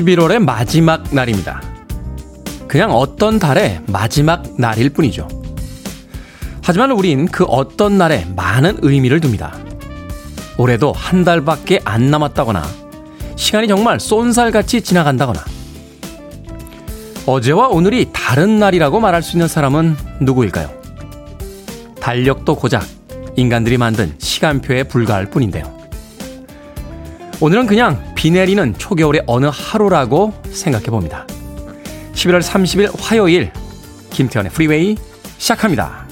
11월의 마지막 날입니다. 그냥 어떤 달의 마지막 날일 뿐이죠. 하지만 우린 그 어떤 날에 많은 의미를 둡니다. 올해도 한 달밖에 안 남았다거나, 시간이 정말 쏜살같이 지나간다거나, 어제와 오늘이 다른 날이라고 말할 수 있는 사람은 누구일까요? 달력도 고작 인간들이 만든 시간표에 불과할 뿐인데요. 오늘은 그냥 비 내리는 초겨울의 어느 하루라고 생각해 봅니다. 11월 30일 화요일 김태훈의 프리웨이 시작합니다.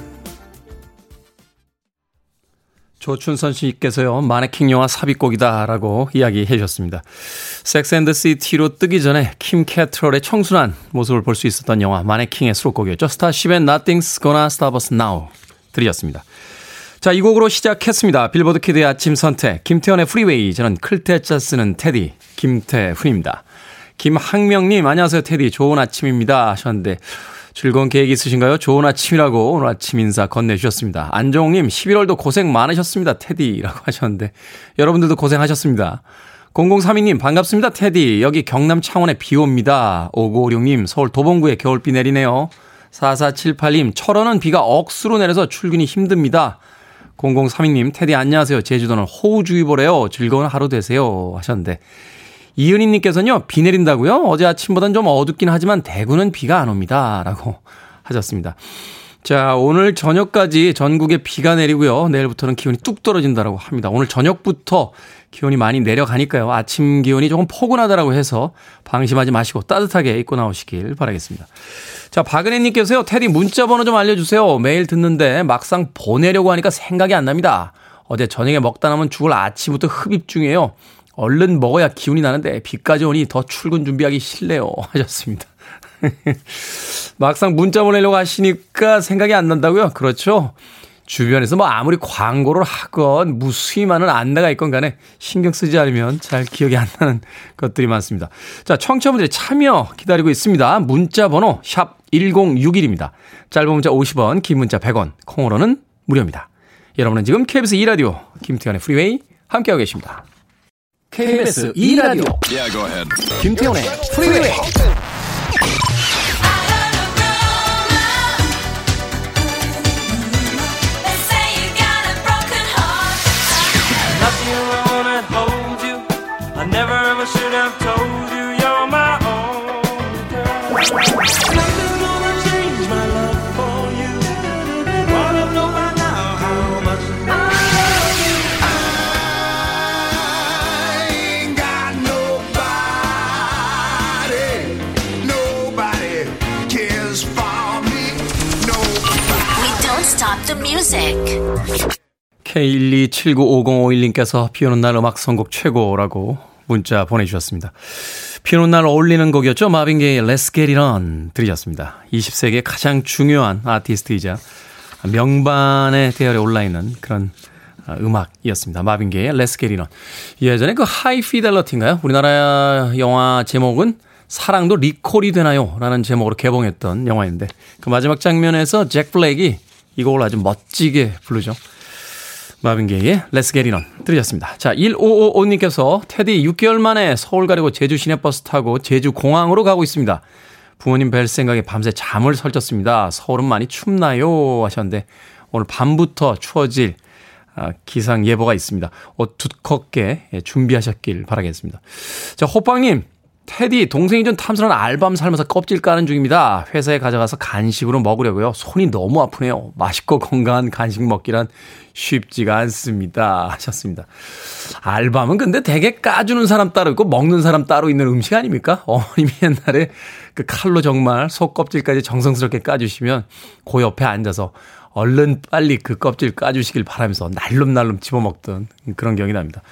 조춘선 씨께서요, 마네킹 영화 삽입곡이다라고 이야기해 주셨습니다. 섹스 앤드 시티로 뜨기 전에 킴 캐트럴의 청순한 모습을 볼 수 있었던 영화 마네킹의 수록곡이었죠. 스타쉽의 Nothing's Gonna Stop Us Now 들으셨습니다. 자, 이 곡으로 시작했습니다. 빌보드 키드의 아침 선택, 김태훈의 프리웨이. 저는 클 태 자 쓰는 테디, 김태훈입니다. 김학명님, 안녕하세요, 테디. 좋은 아침입니다. 하셨는데, 즐거운 계획 있으신가요? 좋은 아침이라고 오늘 아침 인사 건네주셨습니다. 안종님, 11월도 고생 많으셨습니다, 테디라고 하셨는데, 여러분들도 고생하셨습니다. 0032님, 반갑습니다, 테디. 여기 경남 창원에 비 옵니다. 5956님, 서울 도봉구에 겨울비 내리네요. 4478님, 철원은 비가 억수로 내려서 출근이 힘듭니다. 0032님, 테디 안녕하세요. 제주도는 호우주의보래요. 즐거운 하루 되세요. 하셨는데. 이은희님께서는요, 비 내린다고요? 어제 아침보단 좀 어둡긴 하지만 대구는 비가 안 옵니다. 라고 하셨습니다. 자, 오늘 저녁까지 전국에 비가 내리고요. 내일부터는 기온이 뚝 떨어진다라고 합니다. 오늘 저녁부터 기온이 많이 내려가니까요. 아침 기온이 조금 포근하다라고 해서 방심하지 마시고 따뜻하게 입고 나오시길 바라겠습니다. 자, 박은혜 님께서요. 테디 문자 번호 좀 알려 주세요. 매일 듣는데 막상 보내려고 하니까 생각이 안 납니다. 어제 저녁에 먹다 남은 죽을 아침부터 흡입 중이에요. 얼른 먹어야 기운이 나는데 비까지 오니 더 출근 준비하기 싫네요. 하셨습니다. 막상 문자 보내려고 하시니까 생각이 안 난다고요? 그렇죠. 주변에서 뭐 아무리 광고를 하건 무수히많은 안내가 있건 간에 신경 쓰지 않으면 잘 기억이 안 나는 것들이 많습니다. 자, 청취자분들의 참여 기다리고 있습니다. 문자 번호 샵 1061입니다. 짧은 문자 50원, 긴 문자 100원, 콩으로는 무료입니다. 여러분은 지금 KBS 2라디오 김태훈의 프리웨이 함께하고 계십니다. KBS 2라디오 yeah, 김태훈의 프리웨이 K127955051님께서 비 오는 날 음악 선곡 최고라고 문자 보내주셨습니다. 비 오는 날 어울리는 곡이었죠. 마빈 게이의 Let's Get It On 들으셨습니다. 20세기의 가장 중요한 아티스트이자 명반의 대열에 올라있는 그런 아, 음악이었습니다. 마빈 게이의 Let's Get It On. 예전에 그 High Fidelity인가요? 우리나라 영화 제목은 사랑도 리콜이 되나요? 라는 제목으로 개봉했던 영화인데 그 마지막 장면에서 잭 블랙이 이 곡을 아주 멋지게 부르죠. 마빈게이의 Let's Get It On 들으셨습니다. 자, 1555님께서 테디 6개월 만에 서울 가려고 제주 시내버스 타고 제주 공항으로 가고 있습니다. 부모님 뵐 생각에 밤새 잠을 설쳤습니다. 서울은 많이 춥나요? 하셨는데 오늘 밤부터 추워질 아, 기상 예보가 있습니다. 옷 두껍게 준비하셨길 바라겠습니다. 자, 호빵님 테디, 동생이 좀 탐스러운 알밤 삶아서 껍질 까는 중입니다. 회사에 가져가서 간식으로 먹으려고요. 손이 너무 아프네요. 맛있고 건강한 간식 먹기란 쉽지가 않습니다. 하셨습니다. 알밤은 근데 되게 까주는 사람 따로 있고 먹는 사람 따로 있는 음식 아닙니까? 어머님이 옛날에 그 칼로 정말 속 껍질까지 정성스럽게 까주시면 그 옆에 앉아서 얼른 빨리 그 껍질 까주시길 바라면서 날름날름 집어먹던 그런 기억이 납니다.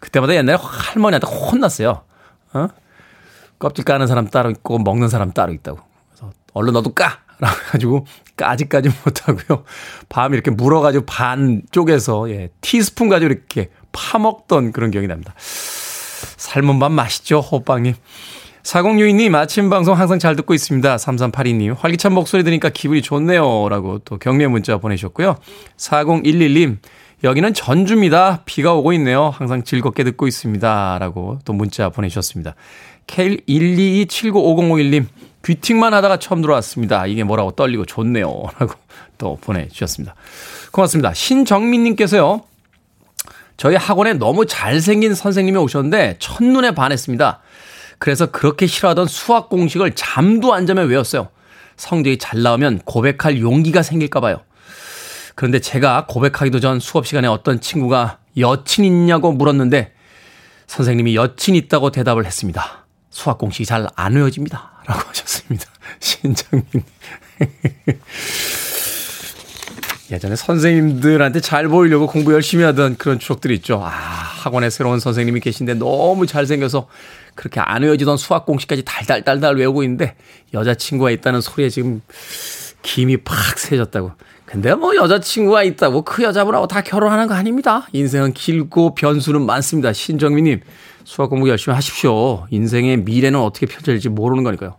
그때마다 옛날에 할머니한테 혼났어요. 어? 껍질 까는 사람 따로 있고 먹는 사람 따로 있다고. 그래서 얼른 너도 까! 라고 해가지고 까지까지 못하고요. 밤에 이렇게 물어가지고 반 쪽에서 예, 티스푼 가지고 이렇게 파먹던 그런 기억이 납니다. 삶은 밥 맛있죠, 호빵님. 4062님, 아침 방송 항상 잘 듣고 있습니다. 3382님, 활기찬 목소리 들으니까 기분이 좋네요. 라고 또 격려 문자 보내셨고요. 4011님, 여기는 전주입니다. 비가 오고 있네요. 항상 즐겁게 듣고 있습니다. 라고 또 문자 보내주셨습니다. K122795051님, 귀팅만 하다가 처음 들어왔습니다. 이게 뭐라고 떨리고 좋네요. 라고 또 보내주셨습니다. 고맙습니다. 신정민님께서요, 저희 학원에 너무 잘생긴 선생님이 오셨는데 첫눈에 반했습니다. 그래서 그렇게 싫어하던 수학 공식을 잠도 안 자며 외웠어요. 성적이 잘 나오면 고백할 용기가 생길까봐요. 그런데 제가 고백하기도 전 수업 시간에 어떤 친구가 여친 있냐고 물었는데 선생님이 여친 있다고 대답을 했습니다. 수학 공식이 잘 안 외워집니다. 라고 하셨습니다. 신장님. 예전에 선생님들한테 잘 보이려고 공부 열심히 하던 그런 추억들이 있죠. 아, 학원에 새로운 선생님이 계신데 너무 잘생겨서 그렇게 안 외워지던 수학 공식까지 달달달달 외우고 있는데 여자친구가 있다는 소리에 지금 김이 팍 새졌다고. 근데 뭐 여자친구가 있다고 그 여자분하고 다 결혼하는 거 아닙니다. 인생은 길고 변수는 많습니다. 신정민님, 수학 공부 열심히 하십시오. 인생의 미래는 어떻게 펼쳐질지 모르는 거니까요.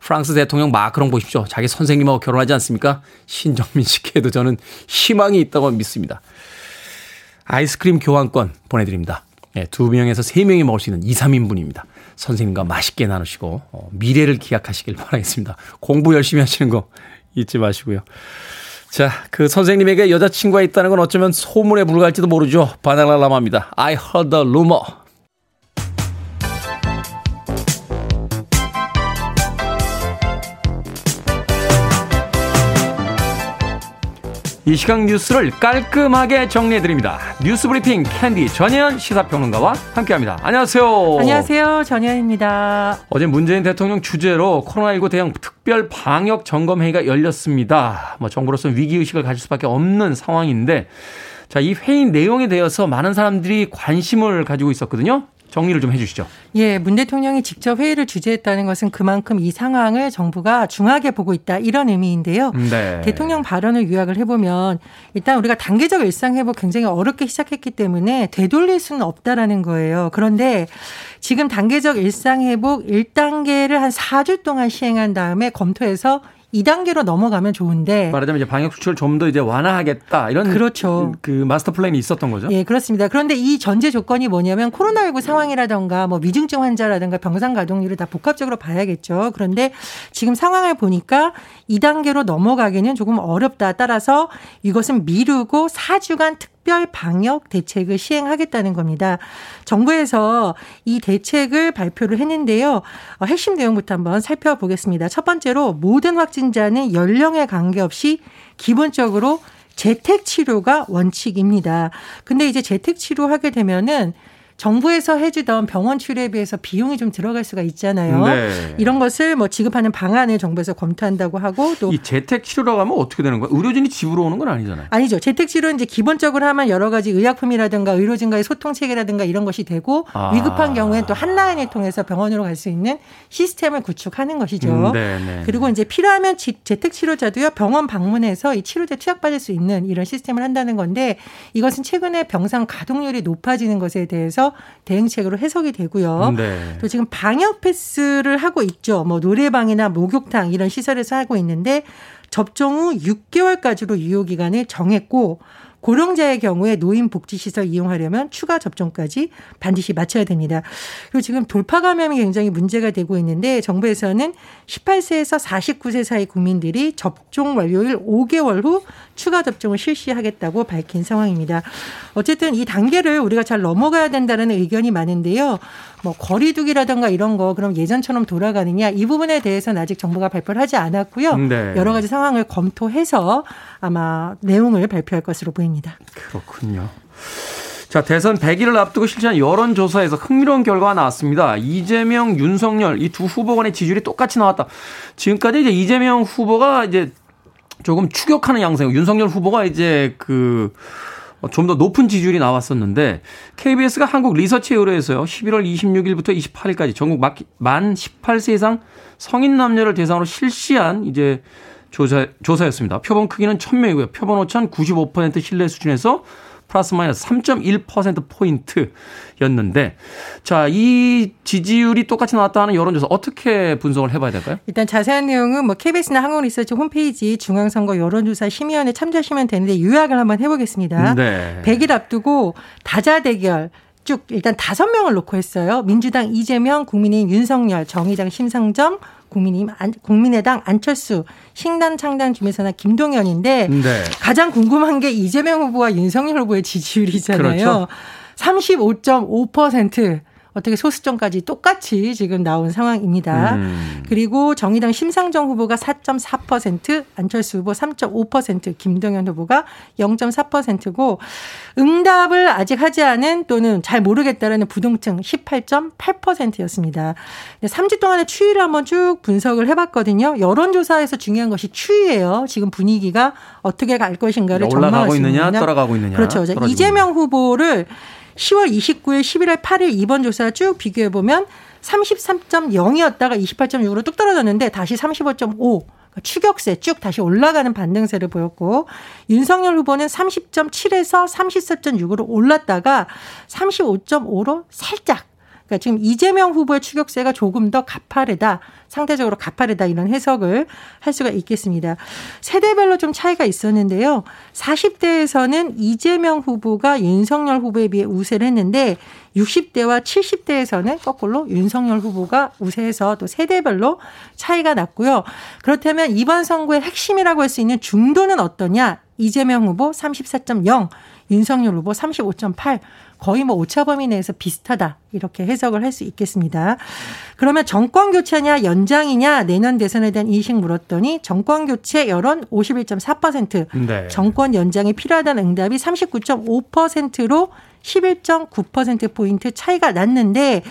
프랑스 대통령 마크롱 보십시오. 자기 선생님하고 결혼하지 않습니까? 신정민 씨께도 저는 희망이 있다고 믿습니다. 아이스크림 교환권 보내드립니다. 네, 두 명에서 세 명이 먹을 수 있는 2, 3인분입니다. 선생님과 맛있게 나누시고 어, 미래를 기약하시길 바라겠습니다. 공부 열심히 하시는 거 잊지 마시고요. 자, 그 선생님에게 여자친구가 있다는 건 어쩌면 소문에 불과할지도 모르죠. 바나나 라마입니다. I heard the rumor. 이 시각 뉴스를 깔끔하게 정리해드립니다. 뉴스 브리핑 캔디 전예현 시사평론가와 함께합니다. 안녕하세요. 안녕하세요. 전예현입니다. 어제 문재인 대통령 주재로 코로나19 대응 특별 방역 점검회의가 열렸습니다. 뭐 정부로서 위기의식을 가질 수밖에 없는 상황인데 자, 이 회의 내용에 대해서 많은 사람들이 관심을 가지고 있었거든요. 정리를 좀 해주시죠. 예, 문 대통령이 직접 회의를 주재했다는 것은 그만큼 이 상황을 정부가 중하게 보고 있다 이런 의미인데요. 네. 대통령 발언을 요약을 해보면 일단 우리가 단계적 일상 회복 굉장히 어렵게 시작했기 때문에 되돌릴 수는 없다라는 거예요. 그런데 지금 단계적 일상 회복 1단계를 한 4주 동안 시행한 다음에 검토해서 2단계로 넘어가면 좋은데 말하자면 이제 방역 수칙을 좀 더 이제 완화하겠다 이런 그렇죠. 그 마스터 플랜이 있었던 거죠. 예, 그렇습니다. 그런데 이 전제 조건이 뭐냐면 코로나19 상황이라던가 뭐 위중증 환자라든가 병상 가동률을 다 복합적으로 봐야겠죠. 그런데 지금 상황을 보니까 2단계로 넘어가기는 조금 어렵다. 따라서 이것은 미루고 4주간 특 특별 방역 대책을 시행하겠다는 겁니다. 정부에서 이 대책을 발표를 했는데요. 어, 핵심 내용부터 한번 살펴보겠습니다. 첫 번째로 모든 확진자는 연령에 관계없이 기본적으로 재택 치료가 원칙입니다. 근데 이제 재택 치료하게 되면은 정부에서 해주던 병원 치료에 비해서 비용이 좀 들어갈 수가 있잖아요. 네. 이런 것을 뭐 지급하는 방안을 정부에서 검토한다고 하고 또 이 재택 치료라고 하면 어떻게 되는 거예요? 의료진이 집으로 오는 건 아니잖아요. 아니죠. 재택 치료는 이제 기본적으로 하면 여러 가지 의약품이라든가 의료진과의 소통 체계라든가 이런 것이 되고 아. 위급한 경우에는 또 한 라인을 통해서 병원으로 갈 수 있는 시스템을 구축하는 것이죠. 음, 네, 네. 그리고 이제 필요하면 재택 치료자도요 병원 방문해서 이 치료제 투약 받을 수 있는 이런 시스템을 한다는 건데 이것은 최근에 병상 가동률이 높아지는 것에 대해서 대해서 대응책으로 해석이 되고요. 네. 또 지금 방역 패스를 하고 있죠. 뭐 노래방이나 목욕탕 이런 시설에서 하고 있는데 접종 후 6개월까지로 유효 기간을 정했고 고령자의 경우에 노인 복지 시설 이용하려면 추가 접종까지 반드시 마쳐야 됩니다. 그리고 지금 돌파 감염이 굉장히 문제가 되고 있는데 정부에서는 18세에서 49세 사이 국민들이 접종 완료일 5개월 후 추가 접종을 실시하겠다고 밝힌 상황입니다. 어쨌든 이 단계를 우리가 잘 넘어가야 된다는 의견이 많은데요. 뭐 거리두기라든가 이런 거 그럼 예전처럼 돌아가느냐 이 부분에 대해서는 아직 정부가 발표를 하지 않았고요. 네. 여러 가지 상황을 검토해서 아마 내용을 발표할 것으로 보입니다. 그렇군요. 자, 대선 100일을 앞두고 실시한 여론조사에서 흥미로운 결과가 나왔습니다. 이재명, 윤석열 이 두 후보 간의 지지율이 똑같이 나왔다. 지금까지 이제 이재명 후보가 이제 조금 추격하는 양상, 윤석열 후보가 이제 그, 좀 더 높은 지지율이 나왔었는데, KBS가 한국 리서치에 의뢰해서요, 11월 26일부터 28일까지 전국 만 18세 이상 성인 남녀를 대상으로 실시한 이제 조사, 조사였습니다. 표본 크기는 1000명이고요. 표본 오차 95% 신뢰 수준에서 플러스 마이너스 3.1%포인트였는데, 자, 이 지지율이 똑같이 나왔다는 여론조사 어떻게 분석을 해 봐야 될까요? 일단 자세한 내용은 뭐 KBS나 한국리서치 홈페이지 중앙선거 여론조사 심의원에 참조하시면 되는데 요약을 한번 해 보겠습니다. 네. 100일 앞두고 다자 대결, 쭉 일단 다섯 명을 놓고 했어요. 민주당 이재명, 국민의힘 윤석열, 정의당 심상정, 국민의힘 안, 국민의당 안철수, 신당 창당 김혜선나 김동연인데 네. 가장 궁금한 게 이재명 후보와 윤석열 후보의 지지율이잖아요. 그렇죠. 35.5% 어떻게 소수점까지 똑같이 지금 나온 상황입니다. 음. 그리고 정의당 심상정 후보가 4.4%, 안철수 후보 3.5%, 김동연 후보가 0.4%고 응답을 아직 하지 않은 또는 잘 모르겠다라는 부동층 18.8%였습니다. 3주 동안의 추이를 한번 쭉 분석을 해봤거든요. 여론조사에서 중요한 것이 추이예요. 지금 분위기가 어떻게 갈 것인가를 올라가고 있느냐, 떨어가고 있느냐. 그렇죠. 이재명 후보를 10월 29일, 11월 8일 이번 조사 쭉 비교해 보면 33.0이었다가 28.6으로 뚝 떨어졌는데 다시 35.5 그러니까 추격세 쭉 다시 올라가는 반등세를 보였고 윤석열 후보는 30.7에서 34.6으로 올랐다가 35.5로 살짝 그러니까 지금 이재명 후보의 추격세가 조금 더 가파르다, 상대적으로 가파르다 이런 해석을 할 수가 있겠습니다. 세대별로 좀 차이가 있었는데요. 40대에서는 이재명 후보가 윤석열 후보에 비해 우세를 했는데 60대와 70대에서는 거꾸로 윤석열 후보가 우세해서 또 세대별로 차이가 났고요. 그렇다면 이번 선거의 핵심이라고 할 수 있는 중도는 어떠냐? 이재명 후보 34.0, 윤석열 후보 35.8. 거의 뭐 오차 범위 내에서 비슷하다 이렇게 해석을 할 수 있겠습니다. 그러면 정권 교체냐 연장이냐 내년 대선에 대한 인식 물었더니 정권 교체 여론 51.4% 네. 정권 연장이 필요하다는 응답이 39.5%로 11.9%포인트 차이가 났는데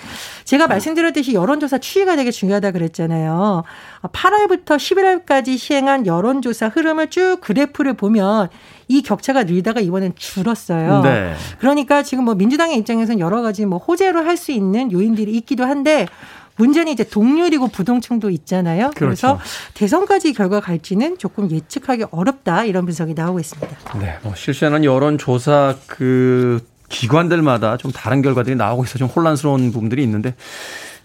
제가 말씀드렸듯이 여론조사 추이가 되게 중요하다 그랬잖아요. 8월부터 11월까지 시행한 여론조사 흐름을 쭉 그래프를 보면 이 격차가 늘다가 이번엔 줄었어요. 네. 그러니까 지금 뭐 민주당의 입장에서는 여러 가지 뭐 호재로 할 수 있는 요인들이 있기도 한데 문제는 이제 동률이고 부동층도 있잖아요. 그렇죠. 그래서 대선까지 결과 갈지는 조금 예측하기 어렵다 이런 분석이 나오고 있습니다. 네, 뭐 실시하는 여론조사 그 기관들마다 좀 다른 결과들이 나오고 있어 좀 혼란스러운 부분들이 있는데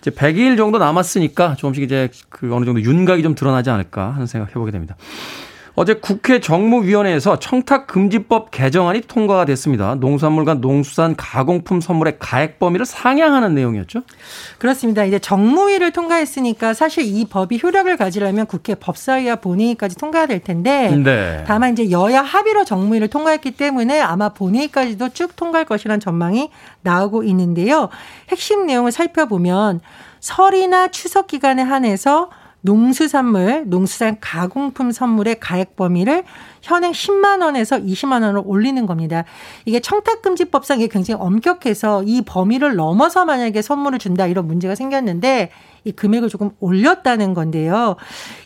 이제 100일 정도 남았으니까 조금씩 이제 그 어느 정도 윤곽이 좀 드러나지 않을까 하는 생각 해보게 됩니다. 어제 국회 정무위원회에서 청탁금지법 개정안이 통과가 됐습니다. 농산물과 농수산 가공품 선물의 가액 범위를 상향하는 내용이었죠? 그렇습니다. 이제 정무위를 통과했으니까 사실 이 법이 효력을 가지려면 국회 법사위와 본회의까지 통과가 될 텐데 네. 다만 이제 여야 합의로 정무위를 통과했기 때문에 아마 본회의까지도 쭉 통과할 것이라는 전망이 나오고 있는데요. 핵심 내용을 살펴보면 설이나 추석 기간에 한해서 농수산물, 농수산 가공품 선물의 가액 범위를 현행 10만 원에서 20만 원으로 올리는 겁니다. 이게 청탁금지법상 이게 굉장히 엄격해서 이 범위를 넘어서 만약에 선물을 준다 이런 문제가 생겼는데 이 금액을 조금 올렸다는 건데요.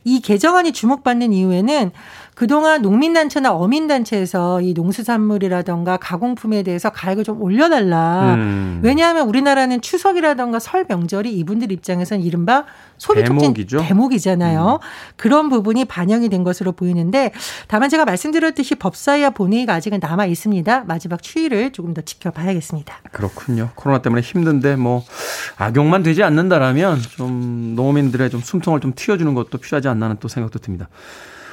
이 개정안이 주목받는 이유에는 그동안 농민단체나 어민단체에서 이 농수산물이라던가 가공품에 대해서 가격을 좀 올려달라. 음. 왜냐하면 우리나라는 추석이라던가 설 명절이 이분들 입장에서는 이른바 소비 촉진 대목이잖아요. 음. 그런 부분이 반영이 된 것으로 보이는데 다만 제가 말씀드렸듯이 법사위와 본회의가 아직은 남아 있습니다. 마지막 추이를 조금 더 지켜봐야겠습니다. 그렇군요. 코로나 때문에 힘든데 뭐 악용만 되지 않는다라면 좀 농민들의 좀 숨통을 좀 틔워주는 것도 필요하지 않나는 또 생각도 듭니다.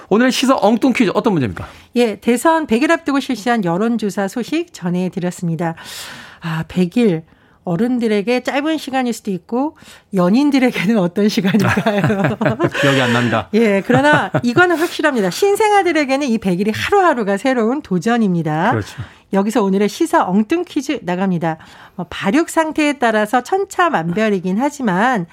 오늘 시사 엉뚱 퀴즈 어떤 문제입니까? 예, 대선 100일 앞두고 실시한 여론조사 소식 전해드렸습니다. 아, 100일. 어른들에게 짧은 시간일 수도 있고 연인들에게는 어떤 시간일까요? 기억이 안 납니다. 예, 그러나 이거는 확실합니다. 신생아들에게는 이 100일이 하루하루가 새로운 도전입니다. 그렇죠. 여기서 오늘의 시사 엉뚱 퀴즈 나갑니다. 뭐 발육 상태에 따라서 천차만별이긴 하지만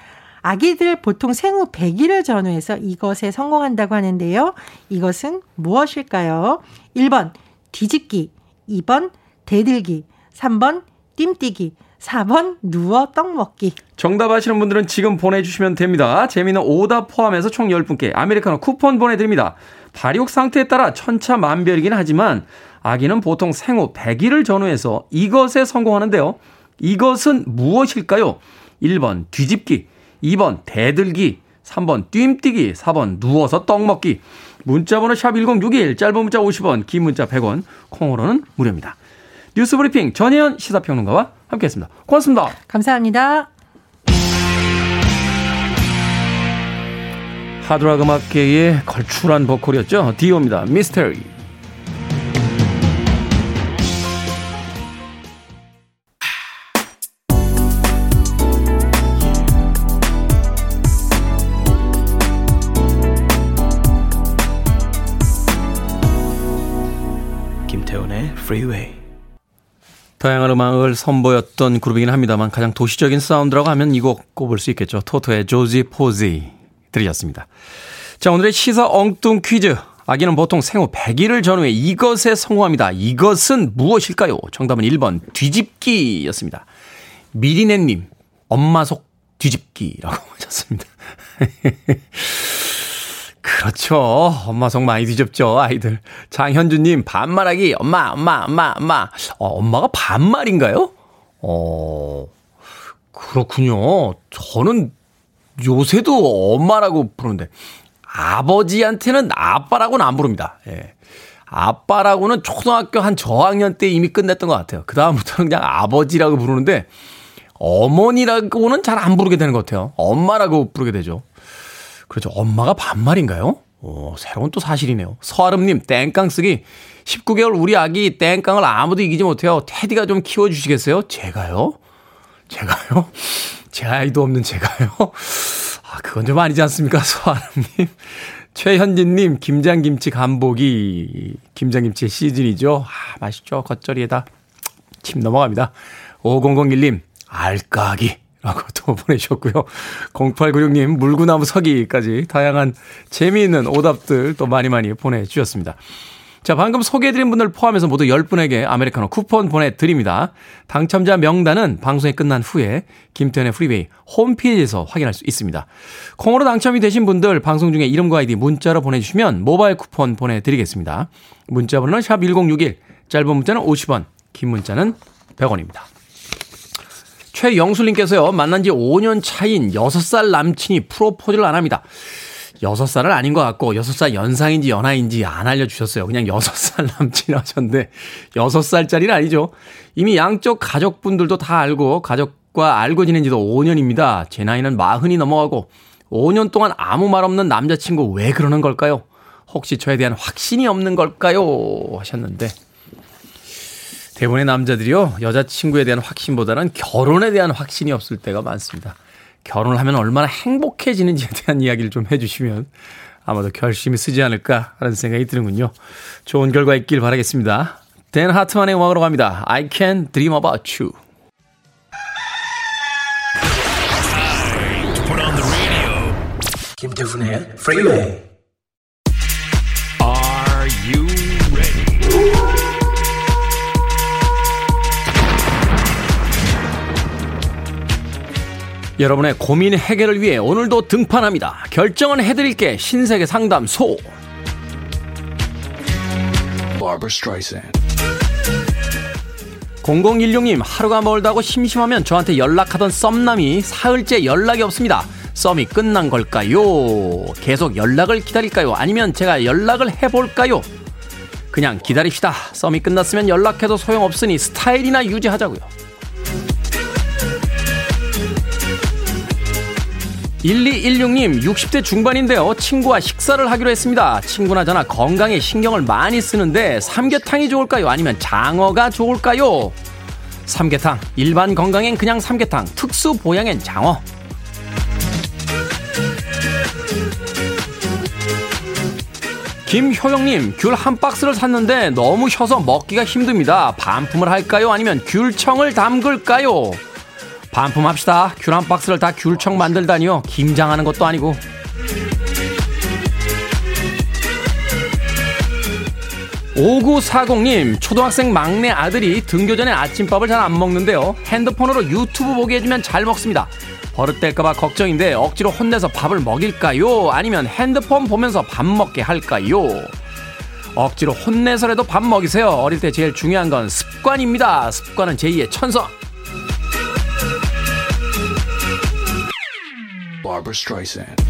아기들 보통 생후 100일을 전후해서 이것에 성공한다고 하는데요. 이것은 무엇일까요? 1번 뒤집기, 2번 대들기, 3번 뜀뛰기, 4번 누워 떡 먹기. 정답 아시는 분들은 지금 보내주시면 됩니다. 재미는 오답 포함해서 총 10분께 아메리카노 쿠폰 보내드립니다. 발육 상태에 따라 천차만별이긴 하지만 아기는 보통 생후 100일을 전후해서 이것에 성공하는데요. 이것은 무엇일까요? 1번 뒤집기, 2번 대들기, 3번 뜀뛰기, 4번 누워서 떡 먹기. 문자번호 샵 1061, 짧은 문자 50원, 긴 문자 100원, 콩으로는 무료입니다. 뉴스 브리핑 전혜연 시사평론가와 함께했습니다. 고맙습니다. 감사합니다. 하드락 음악계의 걸출한 보컬이었죠. 디오입니다. 미스테리. Freeway. 다양한 음악을 선보였던 그룹이긴 합니다만 가장 도시적인 사운드라고 하면 이 곡 꼽을 수 있겠죠. 토토의 조지 포지 들으셨습니다. 자, 오늘의 시사 엉뚱 퀴즈. 아기는 보통 생후 100일을 전후에 이것에 성공합니다. 이것은 무엇일까요? 정답은 1번 뒤집기였습니다. 미리네님, 엄마 속 뒤집기라고 하셨습니다. 그렇죠. 엄마 속 많이 뒤집죠, 아이들. 장현주님, 반말하기, 엄마, 엄마, 엄마, 엄마. 어, 엄마가 반말인가요? 어, 그렇군요. 저는 요새도 엄마라고 부르는데, 아버지한테는 아빠라고는 안 부릅니다. 예. 아빠라고는 초등학교 한 저학년 때 이미 끝냈던 것 같아요. 그다음부터는 그냥 아버지라고 부르는데, 어머니라고는 잘 안 부르게 되는 것 같아요. 엄마라고 부르게 되죠. 그렇죠. 엄마가 반말인가요? 오, 새로운 또 사실이네요. 서아름님, 땡깡 쓰기. 19개월 우리 아기 땡깡을 아무도 이기지 못해요. 테디가 좀 키워주시겠어요? 제가요? 제가요? 제 아이도 없는 제가요? 아, 그건 좀 아니지 않습니까, 서아름님? 최현진님, 김장김치 간보기. 김장김치의 시즌이죠. 아, 맛있죠. 겉절이에다 침 넘어갑니다. 5001님, 알까기. 라고 또 보내주셨고요. 0896님, 물구나무 서기까지 다양한 재미있는 오답들 또 많이 많이 보내주셨습니다. 자, 방금 소개해드린 분들 포함해서 모두 10분에게 아메리카노 쿠폰 보내드립니다. 당첨자 명단은 방송이 끝난 후에 김태현의 프리베이 홈페이지에서 확인할 수 있습니다. 콩으로 당첨이 되신 분들 방송 중에 이름과 아이디 문자로 보내주시면 모바일 쿠폰 보내드리겠습니다. 문자 번호는 샵1061, 짧은 문자는 50원, 긴 문자는 100원입니다. 최영술님께서요, 만난 지 5년 차인 6살 남친이 프로포즈를 안 합니다. 6살은 아닌 것 같고, 6살 연상인지 연하인지 안 알려주셨어요. 그냥 6살 남친 하셨는데, 6살짜리는 아니죠. 이미 양쪽 가족분들도 다 알고, 가족과 알고 지낸 지도 5년입니다. 제 나이는 마흔이 넘어가고, 5년 동안 아무 말 없는 남자친구 왜 그러는 걸까요? 혹시 저에 대한 확신이 없는 걸까요? 하셨는데, 대부분의 남자들이요, 여자친구에 대한 확신보다는 결혼에 대한 확신이 없을 때가 많습니다. 결혼을 하면 얼마나 행복해지는지에 대한 이야기를 좀 해주시면 아마도 결심이 쓰지 않을까 하는 생각이 드는군요. 좋은 결과 있길 바라겠습니다. 댄 하트만의 음악으로 갑니다. I can dream about you. 김태훈의 프리웨이 여러분의 고민 해결을 위해 오늘도 등판합니다. 결정은 해드릴게 신세계 상담소. 0016님 하루가 멀다고 심심하면 저한테 연락하던 썸남이 사흘째 연락이 없습니다. 썸이 끝난 걸까요? 계속 연락을 기다릴까요? 아니면 제가 연락을 해볼까요? 그냥 기다립시다. 썸이 끝났으면 연락해도 소용없으니 스타일이나 유지하자고요. 1216님, 60대 중반인데요. 친구와 식사를 하기로 했습니다. 친구나 저나 건강에 신경을 많이 쓰는데 삼계탕이 좋을까요? 아니면 장어가 좋을까요? 삼계탕. 일반 건강엔 그냥 삼계탕. 특수 보양엔 장어. 김효영님, 귤 한 박스를 샀는데 너무 셔서 먹기가 힘듭니다. 반품을 할까요? 아니면 귤청을 담글까요? 반품합시다. 귤한 박스를 다 귤청 만들다니요. 김장하는 것도 아니고. 오구사공님 초등학생 막내 아들이 등교 전에 아침밥을 잘 안 먹는데요. 핸드폰으로 유튜브 보게 해주면 잘 먹습니다. 버릇될까봐 걱정인데 억지로 혼내서 밥을 먹일까요? 아니면 핸드폰 보면서 밥 먹게 할까요? 억지로 혼내서라도 밥 먹이세요. 어릴 때 제일 중요한 건 습관입니다. 습관은 제2의 천성. Barbara Streisand.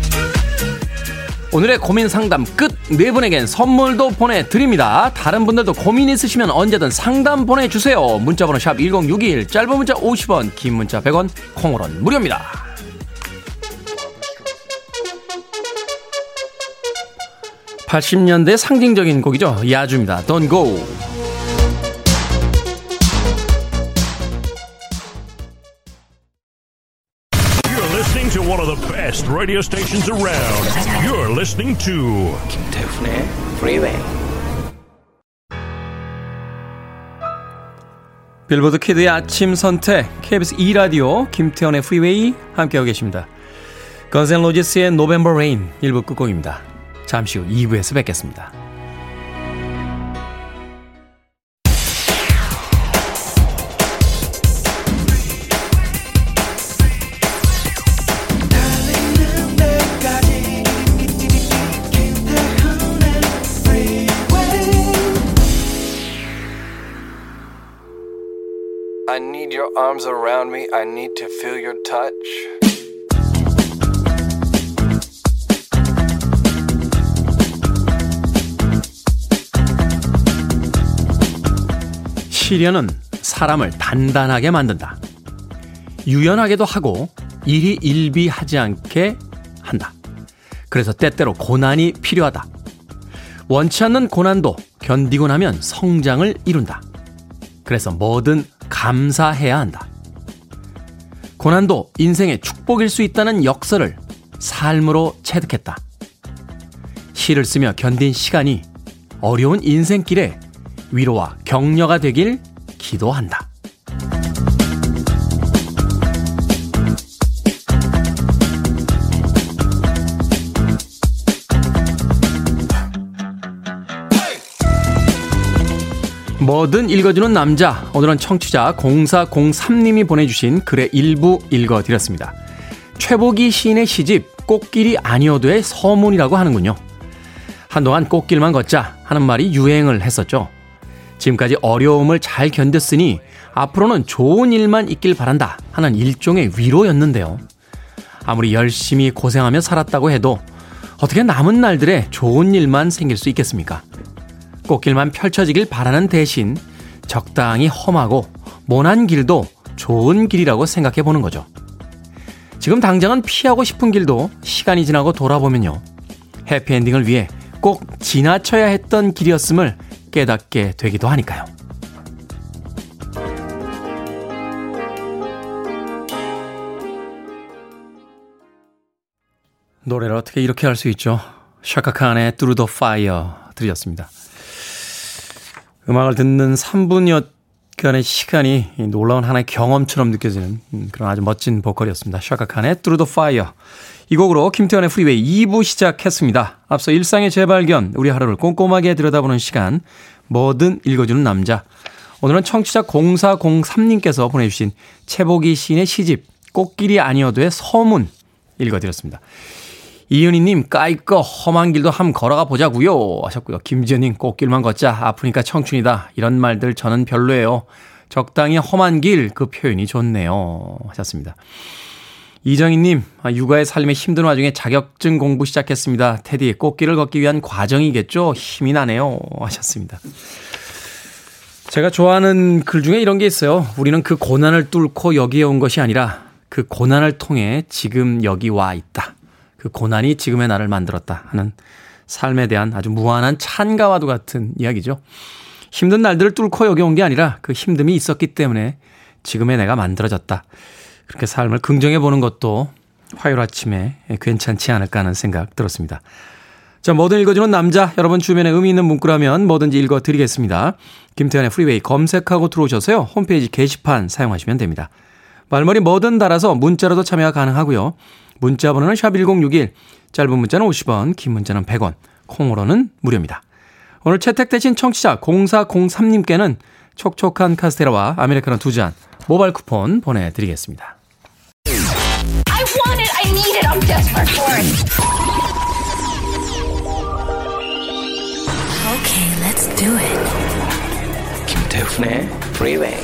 오늘의 고민 상담 끝! 네 분에겐 선물도 보내드립니다. 다른 분들도 고민 있으시면 언제든 상담 보내주세요. 문자번호 샵 1061, 짧은 문자 50원, 긴 문자 100원, 콩으로는 무료입니다. 80년대 상징적인 곡이죠. 야주입니다. Don't Go. best radio stations around. You're listening to Kim Tae Hoon의 Freeway. 빌보드 키드의 아침 선택 KBS 2라디오 김태훈의 프리웨이 함께하고 계십니다. 건즈 앤 로지스의 November Rain 1부 끝곡입니다. 잠시 후 2부에서 뵙겠습니다. I need your arms around me. I need to feel your touch. 시련은 사람을 단단하게 만든다. 유연하게도 하고 일이 일비하지 않게 한다. 그래서 때때로 고난이 필요하다. 원치 않는 고난도 견디고 나면 성장을 이룬다. 그래서 뭐든 감사해야 한다. 고난도 인생의 축복일 수 있다는 역설을 삶으로 체득했다. 시를 쓰며 견딘 시간이 어려운 인생길에 위로와 격려가 되길 기도한다. 뭐든 읽어주는 남자. 오늘은 청취자 0403님이 보내주신 글의 일부 읽어드렸습니다. 최보기 시인의 시집 꽃길이 아니어도의 서문이라고 하는군요. 한동안 꽃길만 걷자 하는 말이 유행을 했었죠. 지금까지 어려움을 잘 견뎠으니 앞으로는 좋은 일만 있길 바란다 하는 일종의 위로였는데요. 아무리 열심히 고생하며 살았다고 해도 어떻게 남은 날들에 좋은 일만 생길 수 있겠습니까? 꽃길만 펼쳐지길 바라는 대신 적당히 험하고 모난 길도 좋은 길이라고 생각해 보는 거죠. 지금 당장은 피하고 싶은 길도 시간이 지나고 돌아보면요. 해피엔딩을 위해 꼭 지나쳐야 했던 길이었음을 깨닫게 되기도 하니까요. 노래를 어떻게 이렇게 할 수 있죠? 샤카칸의 Through the Fire 들으셨습니다. 음악을 듣는 3분여간의 시간이 놀라운 하나의 경험처럼 느껴지는 음, 그런 아주 멋진 보컬이었습니다. 샤카칸의 Through the Fire. 이 곡으로 김태현의 프리웨이 2부 시작했습니다. 앞서 일상의 재발견, 우리 하루를 꼼꼼하게 들여다보는 시간, 뭐든 읽어주는 남자. 오늘은 청취자 0403님께서 보내주신 채보기 시인의 시집, 꽃길이 아니어도의 서문 읽어드렸습니다. 이윤희님, 까이꺼 험한 길도 함 걸어가 보자고요 하셨고요. 김지현님, 꽃길만 걷자. 아프니까 청춘이다. 이런 말들 저는 별로예요. 적당히 험한 길, 그 표현이 좋네요. 하셨습니다. 이정희님, 아, 육아의 삶에 힘든 와중에 자격증 공부 시작했습니다. 테디, 꽃길을 걷기 위한 과정이겠죠? 힘이 나네요. 하셨습니다. 제가 좋아하는 글 중에 이런 게 있어요. 우리는 그 고난을 뚫고 여기에 온 것이 아니라 그 고난을 통해 지금 여기 와 있다. 그 고난이 지금의 나를 만들었다 하는 삶에 대한 아주 무한한 찬가와도 같은 이야기죠. 힘든 날들을 뚫고 여기 온 게 아니라 그 힘듦이 있었기 때문에 지금의 내가 만들어졌다. 그렇게 삶을 긍정해 보는 것도 화요일 아침에 괜찮지 않을까 하는 생각 들었습니다. 자, 뭐든 읽어주는 남자, 여러분 주변에 의미 있는 문구라면 뭐든지 읽어드리겠습니다. 김태훈의 프리웨이 검색하고 들어오셔서요. 홈페이지 게시판 사용하시면 됩니다. 말머리 뭐든 달아서 문자로도 참여가 가능하고요. 문자 번호는 샵1061, 짧은 문자는 50원, 긴 문자는 100원, 콩으로는 무료입니다. 오늘 채택되신 청취자 0403님께는 촉촉한 카스테라와 아메리카노 두 잔 모바일 쿠폰 보내드리겠습니다. I want it, I need it, I'm desperate for it. Okay, let's do it. 김태훈의 Freeway.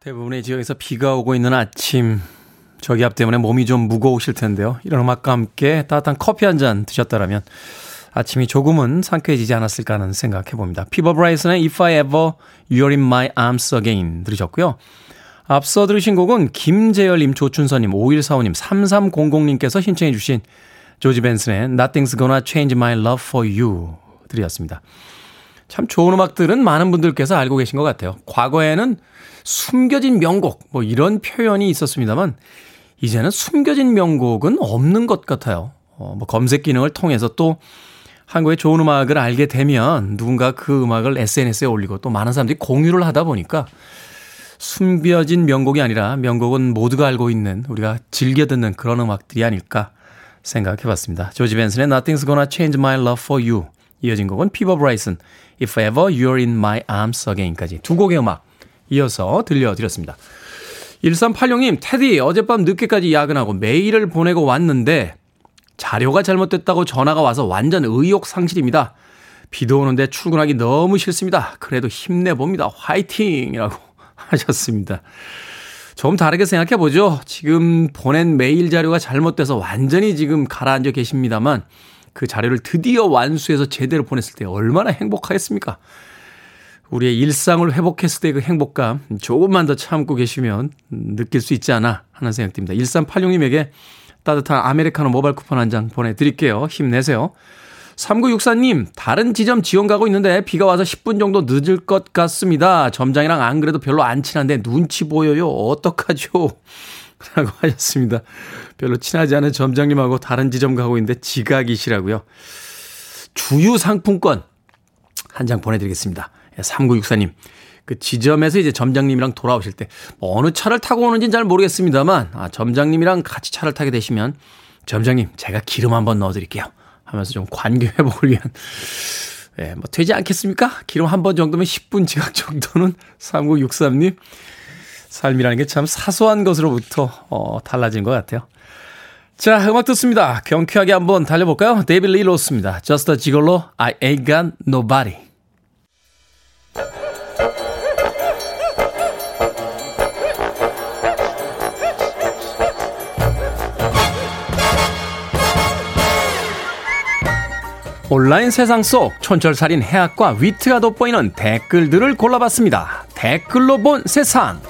대부분의 지역에서 비가 오고 있는 아침 저기압 때문에 몸이 좀 무거우실 텐데요. 이런 음악과 함께 따뜻한 커피 한 잔 드셨다라면 아침이 조금은 상쾌해지지 않았을까 하는 생각해 봅니다. 피보 브라이슨의 If Ever You're in My Arms Again 들으셨고요. 앞서 들으신 곡은 김재열님, 조춘선님, 5145님, 3300님께서 신청해 주신 조지 벤슨의 Nothing's Gonna Change My Love For You 들이었습니다. 참 좋은 음악들은 많은 분들께서 알고 계신 것 같아요. 과거에는 숨겨진 명곡 뭐 이런 표현이 있었습니다만 이제는 숨겨진 명곡은 없는 것 같아요. 어, 뭐 검색 기능을 통해서 또 한국의 좋은 음악을 알게 되면 누군가 그 음악을 SNS에 올리고 또 많은 사람들이 공유를 하다 보니까 숨겨진 명곡이 아니라 명곡은 모두가 알고 있는 우리가 즐겨 듣는 그런 음악들이 아닐까 생각해 봤습니다. 조지 벤슨의 Nothing's Gonna Change My Love For You 이어진 곡은 피보 브라이슨 If Ever You're In My Arms Again까지 두 곡의 음악 이어서 들려드렸습니다. 1386님, 테디, 어젯밤 늦게까지 야근하고 메일을 보내고 왔는데 자료가 잘못됐다고 전화가 와서 완전 의욕 상실입니다. 비도 오는데 출근하기 너무 싫습니다. 그래도 힘내봅니다. 화이팅! 이라고 하셨습니다. 좀 다르게 생각해 보죠. 지금 보낸 메일 자료가 잘못돼서 완전히 지금 가라앉아 계십니다만 그 자료를 드디어 완수해서 제대로 보냈을 때 얼마나 행복하겠습니까? 우리의 일상을 회복했을 때 그 행복감 조금만 더 참고 계시면 느낄 수 있지 않아 하는 생각 듭니다. 1386님에게 따뜻한 아메리카노 모바일 쿠폰 한 장 보내드릴게요. 힘내세요. 3964님, 다른 지점 지원 가고 있는데 비가 와서 10분 정도 늦을 것 같습니다. 점장이랑 안 그래도 별로 안 친한데 눈치 보여요. 어떡하죠? 라고 하셨습니다. 별로 친하지 않은 점장님하고 다른 지점 가고 있는데 지각이시라고요. 주유 상품권 한 장 보내드리겠습니다. 3964님. 그 지점에서 이제 점장님이랑 돌아오실 때뭐 어느 차를 타고 오는지는 잘 모르겠습니다만 아, 점장님이랑 같이 차를 타게 되시면 점장님 제가 기름 한번 넣어드릴게요 하면서 좀 관계 회복을 위한 예, 뭐 되지 않겠습니까? 기름 한 번 정도면 10분 지각 정도는 3963님 삶이라는 게 참 사소한 것으로부터 어, 달라진 것 같아요. 자, 음악 듣습니다. 경쾌하게 한번 달려볼까요? 데이빗 리 로스입니다. Just a Gigolo, I Ain't Got Nobody. 온라인 세상 속 촌철살인 해학과 위트가 돋보이는 댓글들을 골라봤습니다. 댓글로 본 세상.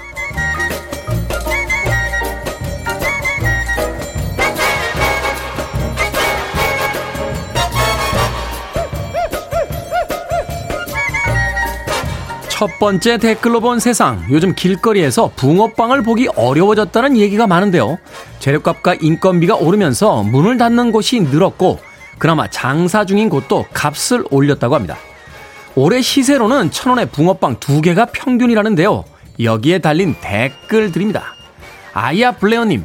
첫 번째 댓글로 본 세상. 요즘 길거리에서 붕어빵을 보기 어려워졌다는 얘기가 많은데요. 재료값과 인건비가 오르면서 문을 닫는 곳이 늘었고 그나마 장사 중인 곳도 값을 올렸다고 합니다. 올해 시세로는 천 원에 붕어빵 두 개가 평균이라는데요. 여기에 달린 댓글들입니다. 아이야 블레어님,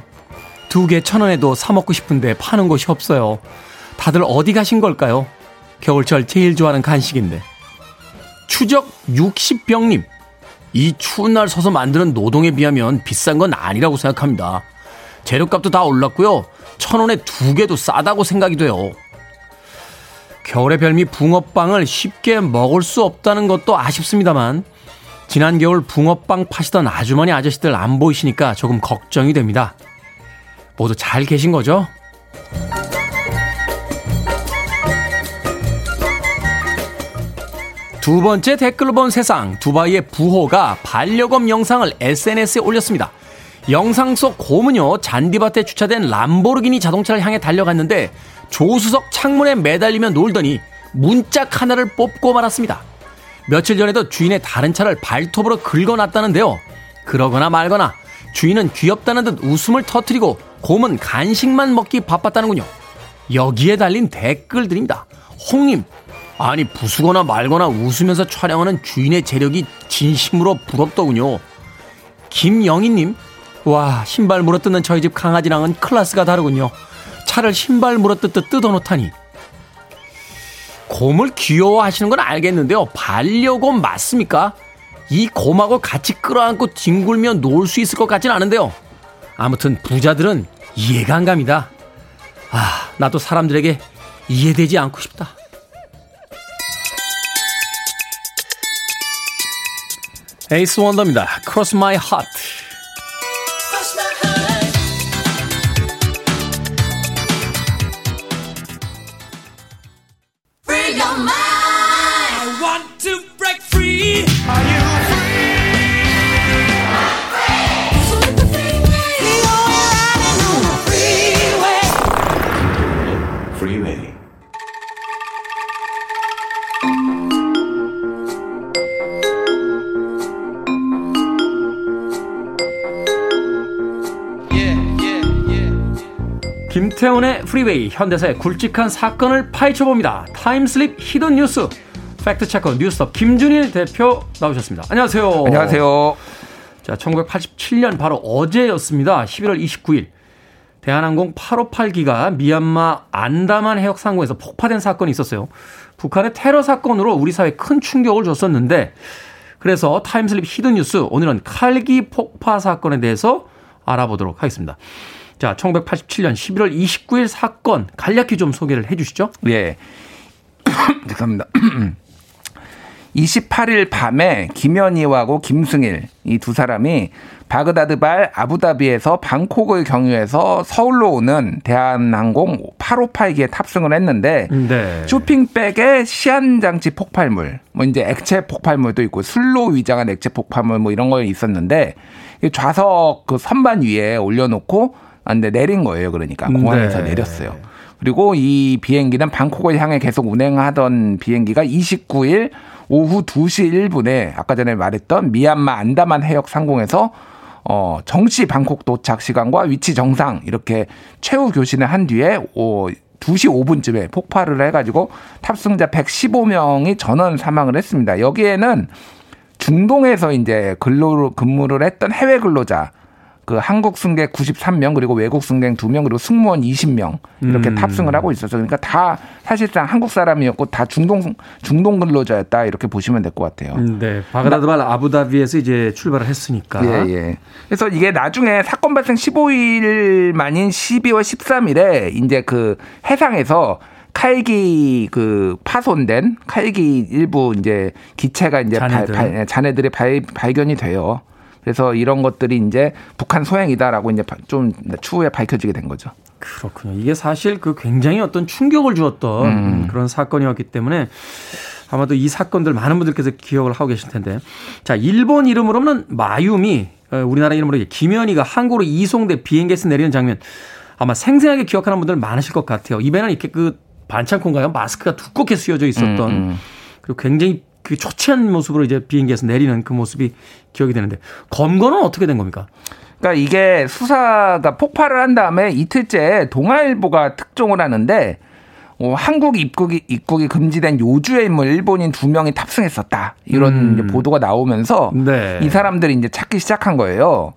두 개 천 원에도 사 먹고 싶은데 파는 곳이 없어요. 다들 어디 가신 걸까요? 겨울철 제일 좋아하는 간식인데. 추적 60병님, 이 추운 날 서서 만드는 노동에 비하면 비싼 건 아니라고 생각합니다. 재료값도 다 올랐고요. 천 원에 두 개도 싸다고 생각이 돼요. 겨울의 별미 붕어빵을 쉽게 먹을 수 없다는 것도 아쉽습니다만 지난 겨울 붕어빵 파시던 아주머니 아저씨들 안 보이시니까 조금 걱정이 됩니다. 모두 잘 계신 거죠? 두 번째 댓글로 본 세상 두바이의 부호가 반려검 영상을 SNS에 올렸습니다. 영상 속 곰은요 잔디밭에 주차된 람보르기니 자동차를 향해 달려갔는데 조수석 창문에 매달리며 놀더니 문짝 하나를 뽑고 말았습니다. 며칠 전에도 주인의 다른 차를 발톱으로 긁어놨다는데요. 그러거나 말거나 주인은 귀엽다는 듯 웃음을 터트리고 곰은 간식만 먹기 바빴다는군요. 여기에 달린 댓글들입니다. 홍님, 아니 부수거나 말거나 웃으면서 촬영하는 주인의 재력이 진심으로 부럽더군요. 김영희님, 와 신발 물어뜯는 저희 집 강아지랑은 클래스가 다르군요. 차를 신발 물어뜯듯 뜯어놓다니. 곰을 귀여워하시는 건 알겠는데요. 반려곰 맞습니까? 이 곰하고 같이 끌어안고 뒹굴며 놀 수 있을 것 같진 않은데요. 아무튼 부자들은 이해가 안 갑니다. 아, 나도 사람들에게 이해되지 않고 싶다. 에이스 원더입니다. Cross My Heart. 프리웨이, 현대사의 굵직한 사건을 파헤쳐봅니다. 타임슬립 히든 뉴스, 팩트체커 뉴스톱 김준일 대표 나오셨습니다. 안녕하세요. 안녕하세요. 자, 1987년 바로 어제였습니다. 11월 29일. 대한항공 858기가 미얀마 안다만 해역 상공에서 폭파된 사건이 있었어요. 북한의 테러 사건으로 우리 사회에 큰 충격을 줬었는데 그래서 타임슬립 히든 뉴스 오늘은 칼기 폭파 사건에 대해서 알아보도록 하겠습니다. 자, 1987년 11월 29일 사건 간략히 좀 소개를 해 주시죠. 예. 죄송합니다. 28일 밤에 김현희하고 김승일 이 두 사람이 바그다드발 아부다비에서 방콕을 경유해서 서울로 오는 대한항공 858기에 탑승을 했는데 네. 쇼핑백에 시한 장치 폭발물, 뭐 이제 액체 폭발물도 있고 술로 위장한 액체 폭발물 뭐 이런 거 있었는데 좌석 그 선반 위에 올려놓고 안데 아, 내린 거예요. 그러니까 공항에서 네. 내렸어요. 그리고 이 비행기는 방콕을 향해 계속 운행하던 비행기가 29일 오후 2시 1분에 아까 전에 말했던 미얀마 안다만 해역 상공에서 어, 정시 방콕 도착 시간과 위치 정상 이렇게 최후 교신을 한 뒤에 오, 2시 5분쯤에 폭발을 해가지고 탑승자 115명이 전원 사망을 했습니다. 여기에는 중동에서 이제 근로 근무를 했던 해외 근로자 그 한국 승객 93명 그리고 외국 승객 2명 그리고 승무원 20명 이렇게 음. 탑승을 하고 있어서 그러니까 다 사실상 한국 사람이었고 다 중동 중동 근로자였다 이렇게 보시면 될 것 같아요. 음, 네. 바그다드발 아부다비에서 이제 출발을 했으니까. 예, 예. 그래서 이게 나중에 사건 발생 15일 만인 12월 13일에 이제 그 해상에서 칼기 그 파손된 칼기 일부 이제 기체가 이제 자네들. 발, 발, 자네들이 발, 발견이 돼요. 그래서 이런 것들이 이제 북한 소행이다라고 이제 좀 추후에 밝혀지게 된 거죠. 그렇군요. 이게 사실 그 굉장히 어떤 충격을 주었던 음. 그런 사건이었기 때문에 아마도 이 사건들 많은 분들께서 기억을 하고 계실 텐데. 자, 일본 이름으로는 마유미, 어, 우리나라 이름으로 김현희가 한국으로 이송돼 비행기에서 내리는 장면 아마 생생하게 기억하는 분들 많으실 것 같아요. 입에는 이렇게 그 반창고인가요? 마스크가 두껍게 쓰여져 있었던 음, 음. 그리고 굉장히 그 초췌한 모습으로 이제 비행기에서 내리는 그 모습이 기억이 되는데 검거는 어떻게 된 겁니까? 그러니까 이게 수사가 폭발을 한 다음에 이틀째 동아일보가 특종을 하는데 어, 한국 입국이 입국이 금지된 요주의 인물 일본인 두 명이 탑승했었다 이런 음. 보도가 나오면서 네. 이 사람들이 이제 찾기 시작한 거예요.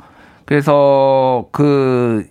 그래서 그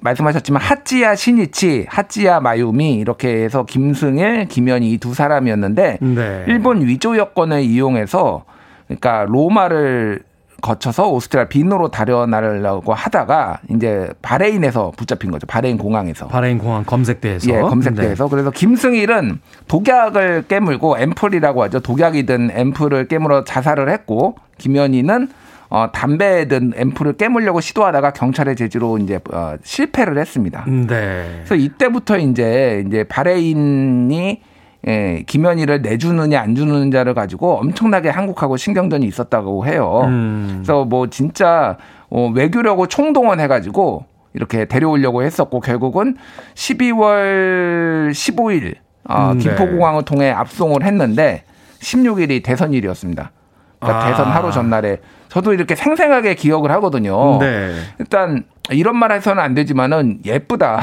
말씀하셨지만 하찌야 신이치, 하찌야 마유미 이렇게 해서 김승일, 김현희 두 사람이었는데 네. 일본 위조 여권을 이용해서 그러니까 로마를 거쳐서 오스트리아 빈으로 달아나려고 하다가 이제 바레인에서 붙잡힌 거죠. 바레인 공항에서. 바레인 공항 검색대에서. 예, 검색대에서. 네. 그래서 김승일은 독약을 깨물고 앰플이라고 하죠. 독약이 든 앰플을 깨물어 자살을 했고 김현희는 어, 담배든 앰플을 깨물려고 시도하다가 경찰의 제지로 이제 어, 실패를 했습니다. 네. 그래서 이때부터 이제 이제 바레인이 예, 김현희를 내주느냐 안 주느냐를 가지고 엄청나게 한국하고 신경전이 있었다고 해요. 음. 그래서 뭐 진짜 어, 외교력을 총동원해가지고 이렇게 데려오려고 했었고 결국은 12월 15일 어, 음, 네. 김포공항을 통해 압송을 했는데 16일이 대선일이었습니다. 그러니까 아. 대선 하루 전날에 저도 이렇게 생생하게 기억을 하거든요. 네. 일단 이런 말 해서는 안 되지만은 예쁘다.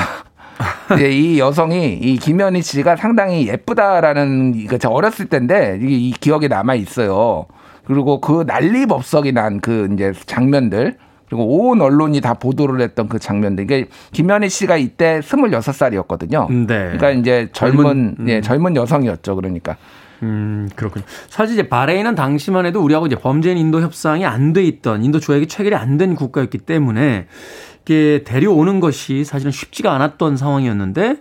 예, 이 여성이 이 김현희 씨가 상당히 예쁘다라는 이거 제가 어렸을 때인데 이게 이 기억에 남아 있어요. 그리고 그 난리법석이 난 그 이제 장면들 그리고 온 언론이 다 보도를 했던 그 장면들. 이게 김현희 씨가 이때 26살이었거든요. 네. 그러니까 이제 젊은, 젊은 음. 예, 젊은 여성이었죠. 그러니까. 음, 그렇군요. 사실 이제 바레인은 당시만 해도 우리하고 이제 범죄인 인도 협상이 안 돼 있던 인도 조약이 체결이 안 된 국가였기 때문에 이게 데려오는 것이 사실은 쉽지가 않았던 상황이었는데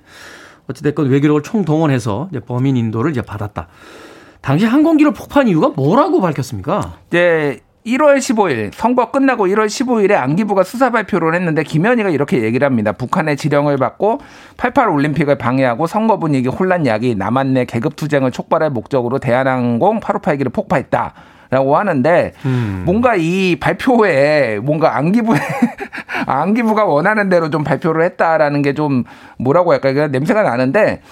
어찌됐건 외교력을 총동원해서 이제 범인 인도를 이제 받았다. 당시 항공기를 폭파한 이유가 뭐라고 밝혔습니까? 네, 1월 15일 선거 끝나고 1월 15일에 안기부가 수사 발표를 했는데 김현희가 이렇게 얘기를 합니다. 북한의 지령을 받고 88 올림픽을 방해하고 선거 분위기 혼란 야기 남한 내 계급 투쟁을 촉발할 목적으로 대한항공 858기를 폭파했다. 라고 하는데 음. 뭔가 이 발표에 뭔가 안기부에 안기부가 원하는 대로 좀 발표를 했다라는 게 좀 뭐라고 할까 냄새가 나는데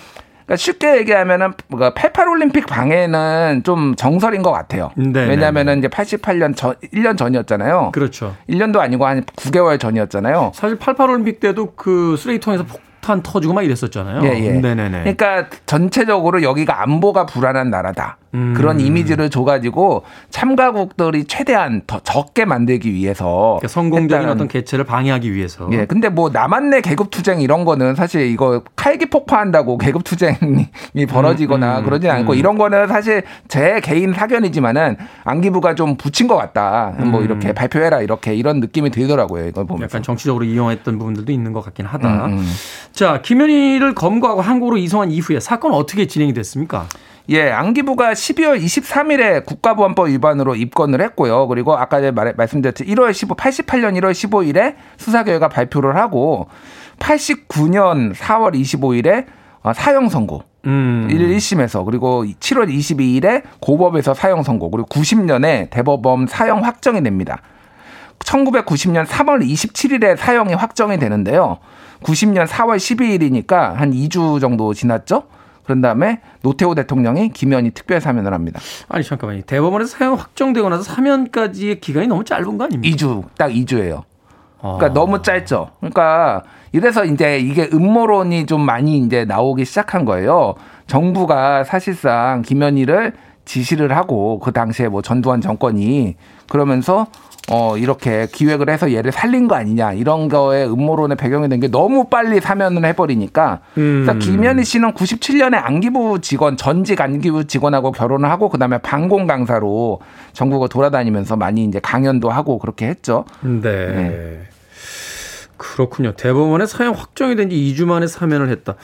그러니까 쉽게 얘기하면은 88 올림픽 방해는 좀 정설인 것 같아요. 네, 왜냐하면은 네, 네. 이제 88년 전 1년 전이었잖아요. 그렇죠. 1년도 아니고 한 9개월 전이었잖아요. 사실 88 올림픽 때도 그 쓰레기통에서 폭 폭탄 터지고 막 이랬었잖아요. 예, 예. 네네네. 그러니까 전체적으로 여기가 안보가 불안한 나라다. 음. 그런 이미지를 줘가지고 참가국들이 최대한 더 적게 만들기 위해서 그러니까 성공적인 했다는. 어떤 개최를 방해하기 위해서. 예. 근데 뭐 남한 내 계급 투쟁 이런 거는 사실 이거 칼기 폭파한다고 계급 투쟁이 벌어지거나 음, 음, 그러진 않고 음. 이런 거는 사실 제 개인 사견이지만은 안기부가 좀 붙인 것 같다. 뭐 음. 이렇게 발표해라 이렇게 이런 느낌이 들더라고요. 이걸 보면 약간 정치적으로 이용했던 부분들도 있는 것 같긴 하다. 음, 자 김현희를 검거하고 한국으로 이송한 이후에 사건은 어떻게 진행이 됐습니까? 예, 안기부가 12월 23일에 국가보안법 위반으로 입건을 했고요. 그리고 아까 말, 말씀드렸듯이 1월 15, 88년 1월 15일에 수사 결과 발표를 하고 89년 4월 25일에 사형 선고. 음. 1심에서 그리고 7월 22일에 고법에서 사형 선고 그리고 90년에 대법원 사형 확정이 됩니다. 1990년 3월 27일에 사형이 확정이 되는데요. 90년 4월 12일이니까 한 2주 정도 지났죠. 그런 다음에 노태우 대통령이 김현희 특별 사면을 합니다. 아니 잠깐만요. 대법원에서 사형 확정되고 나서 사면까지의 기간이 너무 짧은 거 아닙니까? 2주 딱 2주예요. 그러니까 아. 너무 짧죠. 그러니까 이래서 이제 이게 음모론이 좀 많이 이제 나오기 시작한 거예요. 정부가 사실상 김현희를 지시를 하고 그 당시에 뭐 전두환 정권이 그러면서 어, 이렇게 기획을 해서 얘를 살린 거 아니냐 이런 거에 음모론의 배경이 된 게 너무 빨리 사면을 해버리니까 음. 그래서 김현희 씨는 97년에 안기부 직원 전직 안기부 직원하고 결혼을 하고 그다음에 방공 강사로 전국을 돌아다니면서 많이 이제 강연도 하고 그렇게 했죠. 네. 네. 그렇군요. 대법원에 사형 확정이 된 지 2주 만에 사면을 했다.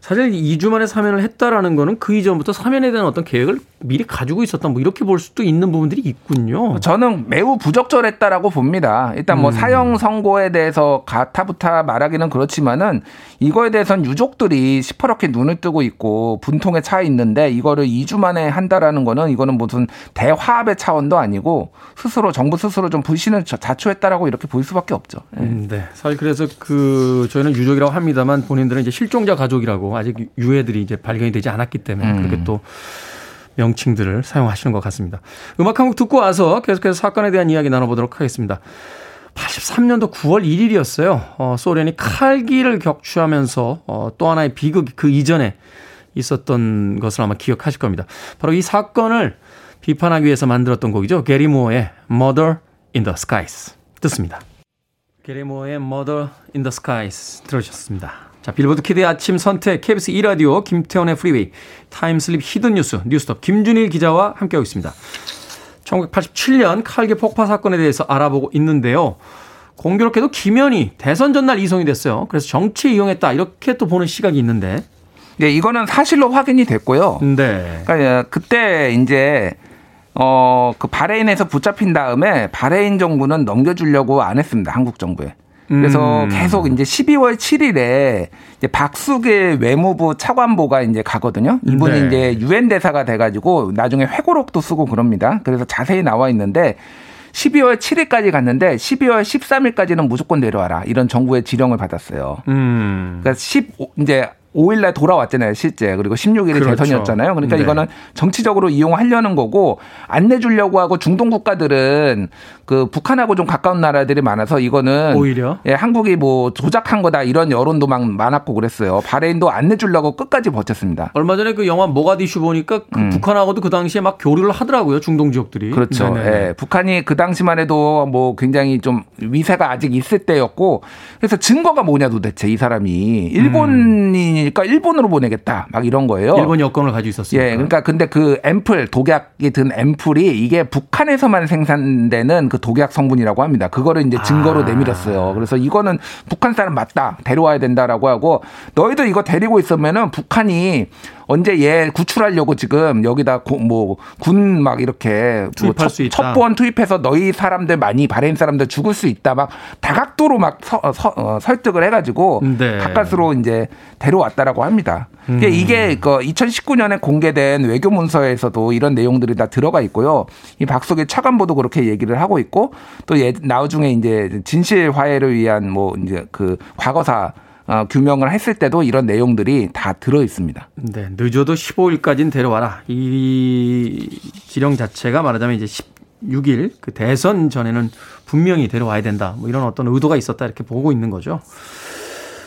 사실 2주 만에 사면을 했다라는 거는 그 이전부터 사면에 대한 어떤 계획을 미리 가지고 있었다. 뭐 이렇게 볼 수도 있는 부분들이 있군요. 저는 매우 부적절했다라고 봅니다. 일단 뭐 음. 사형 선고에 대해서 가타부타 말하기는 그렇지만은 이거에 대해서는 유족들이 시퍼렇게 눈을 뜨고 있고 분통에 차 있는데 이거를 2주 만에 한다라는 거는 이거는 무슨 대화합의 차원도 아니고 스스로 정부 스스로 좀 불신을 자초했다라고 이렇게 볼 수밖에 없죠. 네. 음, 네. 사실 그래서 그 저희는 유족이라고 합니다만 본인들은 이제 실종자 가족이라고 아직 유해들이 이제 발견이 되지 않았기 때문에 음. 그렇게 또 명칭들을 사용하시는 것 같습니다. 음악 한 곡 듣고 와서 계속해서 사건에 대한 이야기 나눠보도록 하겠습니다. 83년도 9월 1일이었어요. 어, 소련이 칼기를 격추하면서 어, 또 하나의 비극이 그 이전에 있었던 것을 아마 기억하실 겁니다. 바로 이 사건을 비판하기 위해서 만들었던 곡이죠. 게리 무어의 Murder in the Skies 듣습니다. 게리 무어의 Murder in the Skies 들으셨습니다. 자, 빌보드 kid의 아침 선택, KBS 2라디오, 김태훈의 프리웨이, time slip hidden 뉴스, 뉴스톱, 김준일 기자와 함께하고 있습니다. 1987년 칼기 폭파 사건에 대해서 알아보고 있는데요. 공교롭게도 김현희 대선 전날 이송이 됐어요. 그래서 정치 이용했다. 이렇게 또 보는 시각이 있는데. 네, 이거는 사실로 확인이 됐고요. 네. 그러니까 그때 이제 어, 그 바레인에서 붙잡힌 다음에 바레인 정부는 넘겨주려고 안 했습니다. 한국 정부에. 그래서 음. 계속 이제 12월 7일에 이제 박수길 외무부 차관보가 이제 가거든요. 이분이 네. 이제 유엔 대사가 돼가지고 나중에 회고록도 쓰고 그럽니다. 그래서 자세히 나와 있는데 12월 7일까지 갔는데 12월 13일까지는 무조건 내려와라 이런 정부의 지령을 받았어요. 음. 그러니까 10 이제 5일날 돌아왔잖아요, 실제. 그리고 16일이 그렇죠. 대선이었잖아요. 그러니까 네. 이거는 정치적으로 이용하려는 거고 안 내주려고 하고 중동 국가들은 그 북한하고 좀 가까운 나라들이 많아서 이거는 오히려 예, 한국이 뭐 조작한 거다 이런 여론도 막 많았고 그랬어요. 바레인도 안 내주려고 끝까지 버텼습니다. 얼마 전에 그 영화 모가디슈 보니까 그 음. 북한하고도 그 당시에 막 교류를 하더라고요, 중동 지역들이. 그렇죠. 예, 북한이 그 당시만 해도 뭐 굉장히 좀 위세가 아직 있을 때였고 그래서 증거가 뭐냐 도대체 이 사람이 일본이 음. 아니니까 일본으로 보내겠다. 막 이런 거예요. 일본 여권을 가지고 있었어요. 예. 그러니까 근데 그 앰플 독약이 든 앰플이 이게 북한에서만 생산되는 그 독약 성분이라고 합니다. 그거를 이제 증거로 아. 내밀었어요. 그래서 이거는 북한 사람 맞다. 데려와야 된다라고 하고 너희들 이거 데리고 있으면은 북한이 언제 얘 구출하려고 지금 여기다 뭐 군 막 이렇게 뭐 투입할 뭐 수 있다. 첩보원 투입해서 너희 사람들 많이 바레인 사람들 죽을 수 있다 막 다각도로 막 서, 서, 어, 설득을 해가지고 네. 가까스로 이제 데려왔다 라고 합니다. 음. 이게 그 2019년에 공개된 외교 문서에서도 이런 내용들이 다 들어가 있고요. 이 박석의 차관보도 그렇게 얘기를 하고 있고 또 나중에 이제 진실 화해를 위한 뭐 이제 그 과거사 어, 규명을 했을 때도 이런 내용들이 다 들어 있습니다. 네, 늦어도 15일까지는 데려와라. 이 지령 자체가 말하자면 이제 16일 그 대선 전에는 분명히 데려와야 된다. 뭐 이런 어떤 의도가 있었다 이렇게 보고 있는 거죠.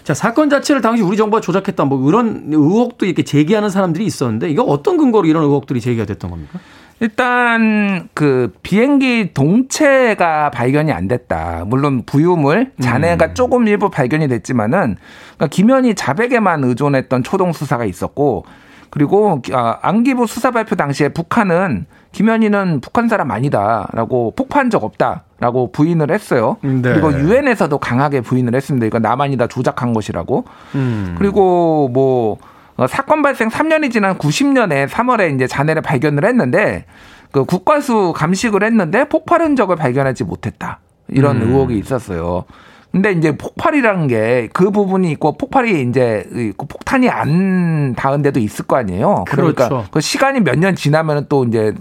자, 사건 자체를 당시 우리 정부가 조작했다 뭐 이런 의혹도 이렇게 제기하는 사람들이 있었는데 이거 어떤 근거로 이런 의혹들이 제기가 됐던 겁니까? 일단 그 비행기 동체가 발견이 안 됐다. 물론 부유물 잔해가 음. 조금 일부 발견이 됐지만은 그러니까 김현희 자백에만 의존했던 초동 수사가 있었고 그리고 아, 안기부 수사 발표 당시에 북한은 김현희는 북한 사람 아니다라고 폭파한 적 없다라고 부인을 했어요. 네. 그리고 유엔에서도 강하게 부인을 했습니다. 이거 남한이다 조작한 것이라고. 음. 그리고 뭐 어, 사건 발생 3년이 지난 90년에 3월에 이제 잔해를 발견을 했는데 그 국과수 감식을 했는데 폭발 흔적을 발견하지 못했다. 이런 음. 의혹이 있었어요. 근데 이제 폭발이라는 게 그 부분이 있고 폭발이 이제 그 폭탄이 안 닿은 데도 있을 거 아니에요. 그러니까 그렇죠. 그 시간이 몇 년 지나면 또 이제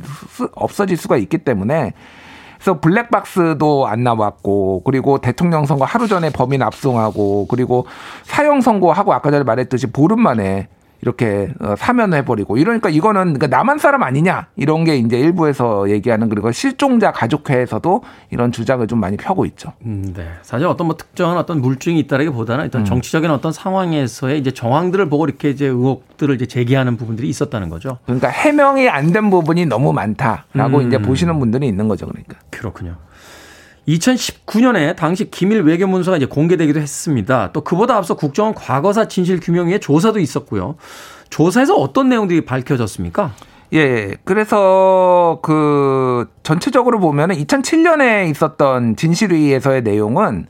없어질 수가 있기 때문에 그래서 블랙박스도 안 나왔고 그리고 대통령 선거 하루 전에 범인 압송하고 그리고 사형 선고하고 아까 전에 말했듯이 보름 만에 이렇게 어, 사면해버리고 이러니까 이거는 그러니까 남한 사람 아니냐 이런 게 이제 일부에서 얘기하는 그리고 실종자 가족회에서도 이런 주장을 좀 많이 펴고 있죠. 음, 네. 사실 어떤 뭐 특정한 어떤 물증이 있다라기보다는 일단 음. 정치적인 어떤 상황에서의 이제 정황들을 보고 이렇게 이제 의혹들을 이제 제기하는 부분들이 있었다는 거죠. 그러니까 해명이 안 된 부분이 너무 많다라고 음. 이제 보시는 분들이 있는 거죠, 그러니까. 그렇군요. 2019년에 당시 기밀 외교 문서가 이제 공개되기도 했습니다. 또 그보다 앞서 국정원 과거사 진실 규명위에 조사도 있었고요. 조사에서 어떤 내용들이 밝혀졌습니까? 예, 그래서 그 전체적으로 보면은 2007년에 있었던 진실회의에서의 내용은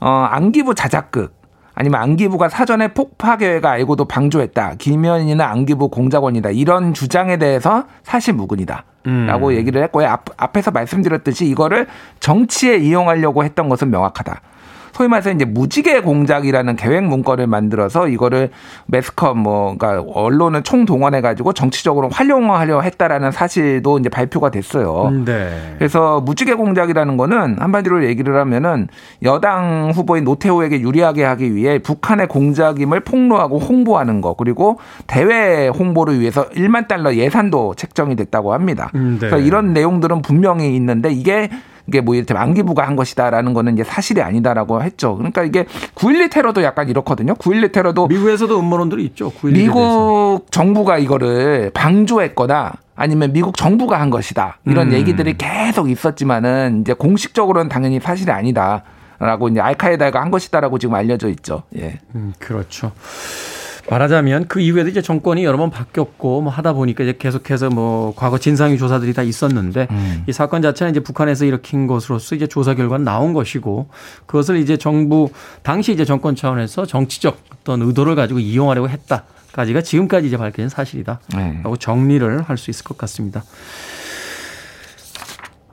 어 안기부 자작극 아니면 안기부가 사전에 폭파 계획을 알고도 방조했다. 김현이나 안기부 공작원이다. 이런 주장에 대해서 사실 무근이다. 라고 음. 얘기를 했고요. 앞, 앞에서 말씀드렸듯이 이거를 정치에 이용하려고 했던 것은 명확하다. 소위 말해서 이제 무지개 공작이라는 계획 문건을 만들어서 이거를 매스컴 뭐 그러니까 언론을 총동원해 가지고 정치적으로 활용하려 했다라는 사실도 이제 발표가 됐어요. 음, 네. 그래서 무지개 공작이라는 거는 한마디로 얘기를 하면은 여당 후보인 노태우에게 유리하게 하기 위해 북한의 공작임을 폭로하고 홍보하는 거 그리고 대외 홍보를 위해서 1만 달러 예산도 책정이 됐다고 합니다. 음, 네. 그래서 이런 내용들은 분명히 있는데 이게 이게 뭐 이렇게 안기부가 한 것이다라는 거는 이제 사실이 아니다라고 했죠. 그러니까 이게 9.12 테러도 약간 이렇거든요. 9.12 테러도 미국에서도 음모론들이 있죠. 미국 대해서. 정부가 이거를 방조했거나 아니면 미국 정부가 한 것이다. 이런 음. 얘기들이 계속 있었지만은 이제 공식적으로는 당연히 사실이 아니다라고 이제 알카에다가 한 것이다라고 지금 알려져 있죠. 예. 음, 그렇죠. 말하자면 그 이후에도 이제 정권이 여러 번 바뀌었고 뭐 하다 보니까 이제 계속해서 뭐 과거 진상규 조사들이 다 있었는데 음. 이 사건 자체는 이제 북한에서 일으킨 것으로서 이제 조사 결과는 나온 것이고 그것을 이제 정부 당시 이제 정권 차원에서 정치적 어떤 의도를 가지고 이용하려고 했다까지가 지금까지 이제 밝혀진 사실이다. 네. 라고 정리를 할 수 있을 것 같습니다.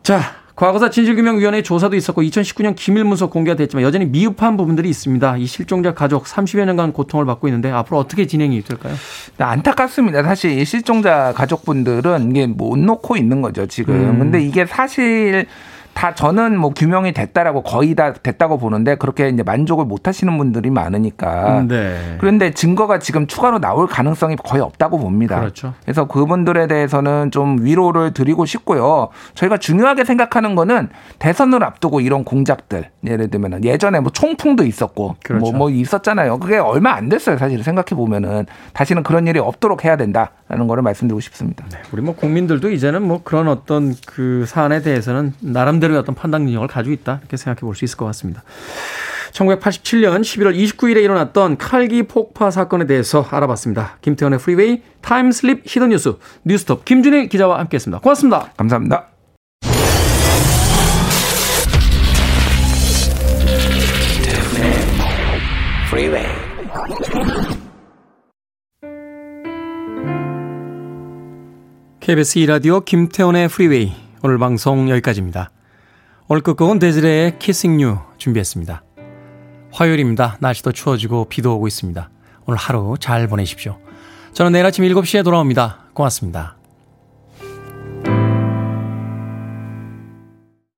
자, 과거사 진실규명위원회 조사도 있었고 2019년 기밀문서 공개가 됐지만 여전히 미흡한 부분들이 있습니다. 이 실종자 가족 30여 년간 고통을 받고 있는데 앞으로 어떻게 진행이 될까요? 네, 안타깝습니다. 사실 실종자 가족분들은 이게 못 놓고 있는 거죠 지금. 음. 근데 이게 사실 다 저는 뭐 규명이 됐다라고 거의 다 됐다고 보는데 그렇게 이제 만족을 못 하시는 분들이 많으니까. 네. 그런데 증거가 지금 추가로 나올 가능성이 거의 없다고 봅니다. 그렇죠. 그래서 그분들에 대해서는 좀 위로를 드리고 싶고요. 저희가 중요하게 생각하는 거는 대선을 앞두고 이런 공작들 예를 들면 예전에 뭐 총풍도 있었고 그렇죠. 뭐, 뭐 있었잖아요. 그게 얼마 안 됐어요. 사실 생각해 보면은 다시는 그런 일이 없도록 해야 된다 라는 거를 말씀드리고 싶습니다. 네. 우리 뭐 국민들도 이제는 뭐 그런 어떤 그 사안에 대해서는 나름대로 나름대로의 어떤 판단 능력을 가지고 있다. 이렇게 생각해 볼 수 있을 것 같습니다. 1987년 11월 29일에 일어났던 칼기 폭파 사건에 대해서 알아봤습니다. 김태훈의 프리웨이 time slip hidden 뉴스 뉴스톱 김준일 기자와 함께했습니다. 고맙습니다. 감사합니다. KBS 2라디오 김태훈의 프리웨이 오늘 방송 여기까지입니다. 오늘 끝곡은 데즈레의 Kissing You 준비했습니다. 화요일입니다. 날씨도 추워지고 비도 오고 있습니다. 오늘 하루 잘 보내십시오. 저는 내일 아침 7시에 돌아옵니다. 고맙습니다.